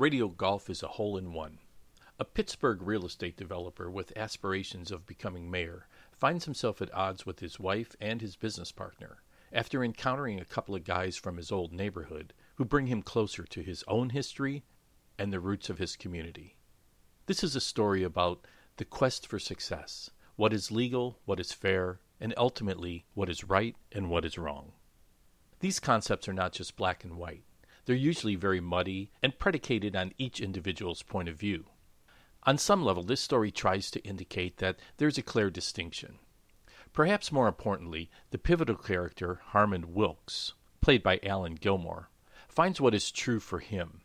Radio Golf is a hole in one. A Pittsburgh real estate developer with aspirations of becoming mayor finds himself at odds with his wife and his business partner after encountering a couple of guys from his old neighborhood who bring him closer to his own history and the roots of his community. This is a story about the quest for success, what is legal, what is fair, and ultimately what is right and what is wrong. These concepts are not just black and white. They're usually very muddy and predicated on each individual's point of view. On some level, this story tries to indicate that there's a clear distinction. Perhaps more importantly, the pivotal character, Harmon Wilks, played by Alan Gilmore, finds what is true for him.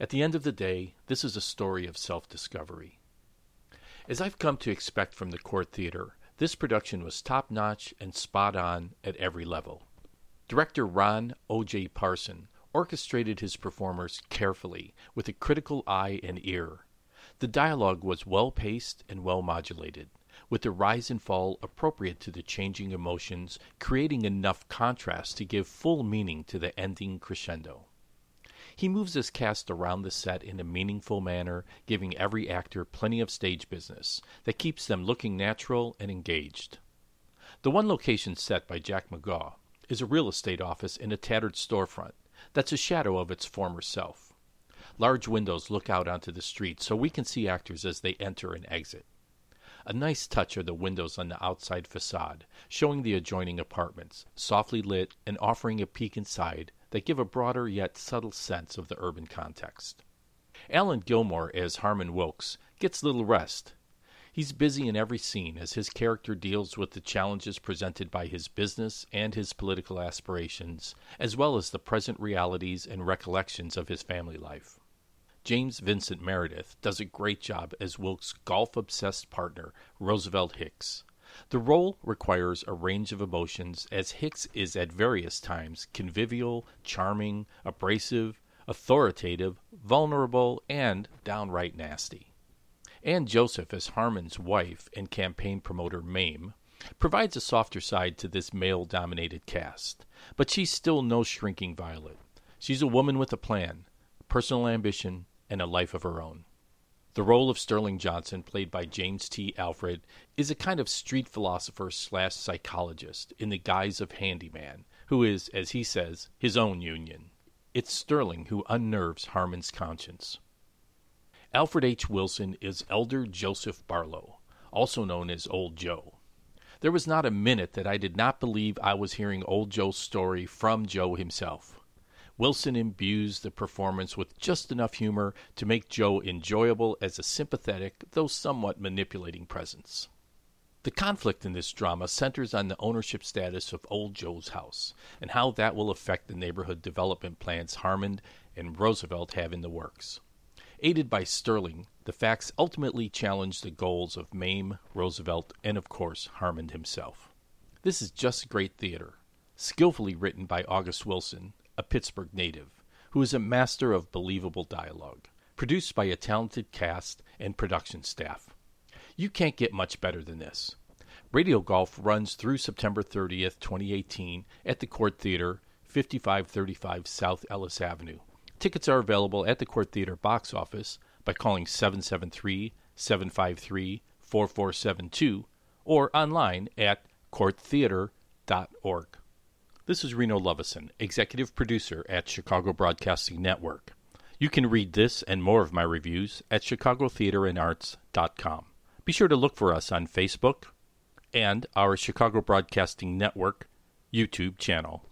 At the end of the day, this is a story of self discovery. As I've come to expect from the Court Theater, this production was top notch and spot on at every level. Director Ron O.J. Parson orchestrated his performers carefully, with a critical eye and ear. The dialogue was well paced and well modulated, with the rise and fall appropriate to the changing emotions, creating enough contrast to give full meaning to the ending crescendo. He moves his cast around the set in a meaningful manner, giving every actor plenty of stage business that keeps them looking natural and engaged. The one location set by Jack Magaw is a real estate office in a tattered storefront that's a shadow of its former self. Large windows look out onto the street so we can see actors as they enter and exit. A nice touch are the windows on the outside facade, showing the adjoining apartments, softly lit and offering a peek inside that give a broader yet subtle sense of the urban context. Alan Gilmore, as Harmon Wilks, gets little rest He's busy in every scene as his character deals with the challenges presented by his business and his political aspirations, as well as the present realities and recollections of his family life. James Vincent Meredith does a great job as Wilks' golf obsessed partner, Roosevelt Hicks. The role requires a range of emotions, as Hicks is at various times convivial, charming, abrasive, authoritative, vulnerable, and downright nasty. Anne Joseph, as Harmon's wife and campaign promoter Mame, provides a softer side to this male dominated cast. But she's still no shrinking violet. She's a woman with a plan, personal ambition, and a life of her own. The role of Sterling Johnson, played by James T. Alfred, is a kind of street philosopher slash psychologist in the guise of handyman, who is, as he says, his own union. It's Sterling who unnerves Harmon's conscience. Alfred H. Wilson is Elder Joseph Barlow, also known as Old Joe. There was not a minute that I did not believe I was hearing Old Joe's story from Joe himself. Wilson imbues the performance with just enough humor to make Joe enjoyable as a sympathetic, though somewhat manipulating presence. The conflict in this drama centers on the ownership status of Old Joe's house and how that will affect the neighborhood development plans Harmon and Roosevelt have in the works. Aided by Sterling, the facts ultimately challenge the goals of Mame, Roosevelt, and of course, Harmon himself. This is just great theater, skillfully written by August Wilson, a Pittsburgh native, who is a master of believable dialogue, produced by a talented cast and production staff. You can't get much better than this. Radio Golf runs through September 30th, 2018 at the Court Theater, 5535 South Ellis Avenue. Tickets are available at the Court Theater box office by calling 773 753 4472 or online at courttheater.org. This is Reno Lovison, executive producer at Chicago Broadcasting Network. You can read this and more of my reviews at chicagotheaterandarts.com. Be sure to look for us on Facebook and our Chicago Broadcasting Network YouTube channel.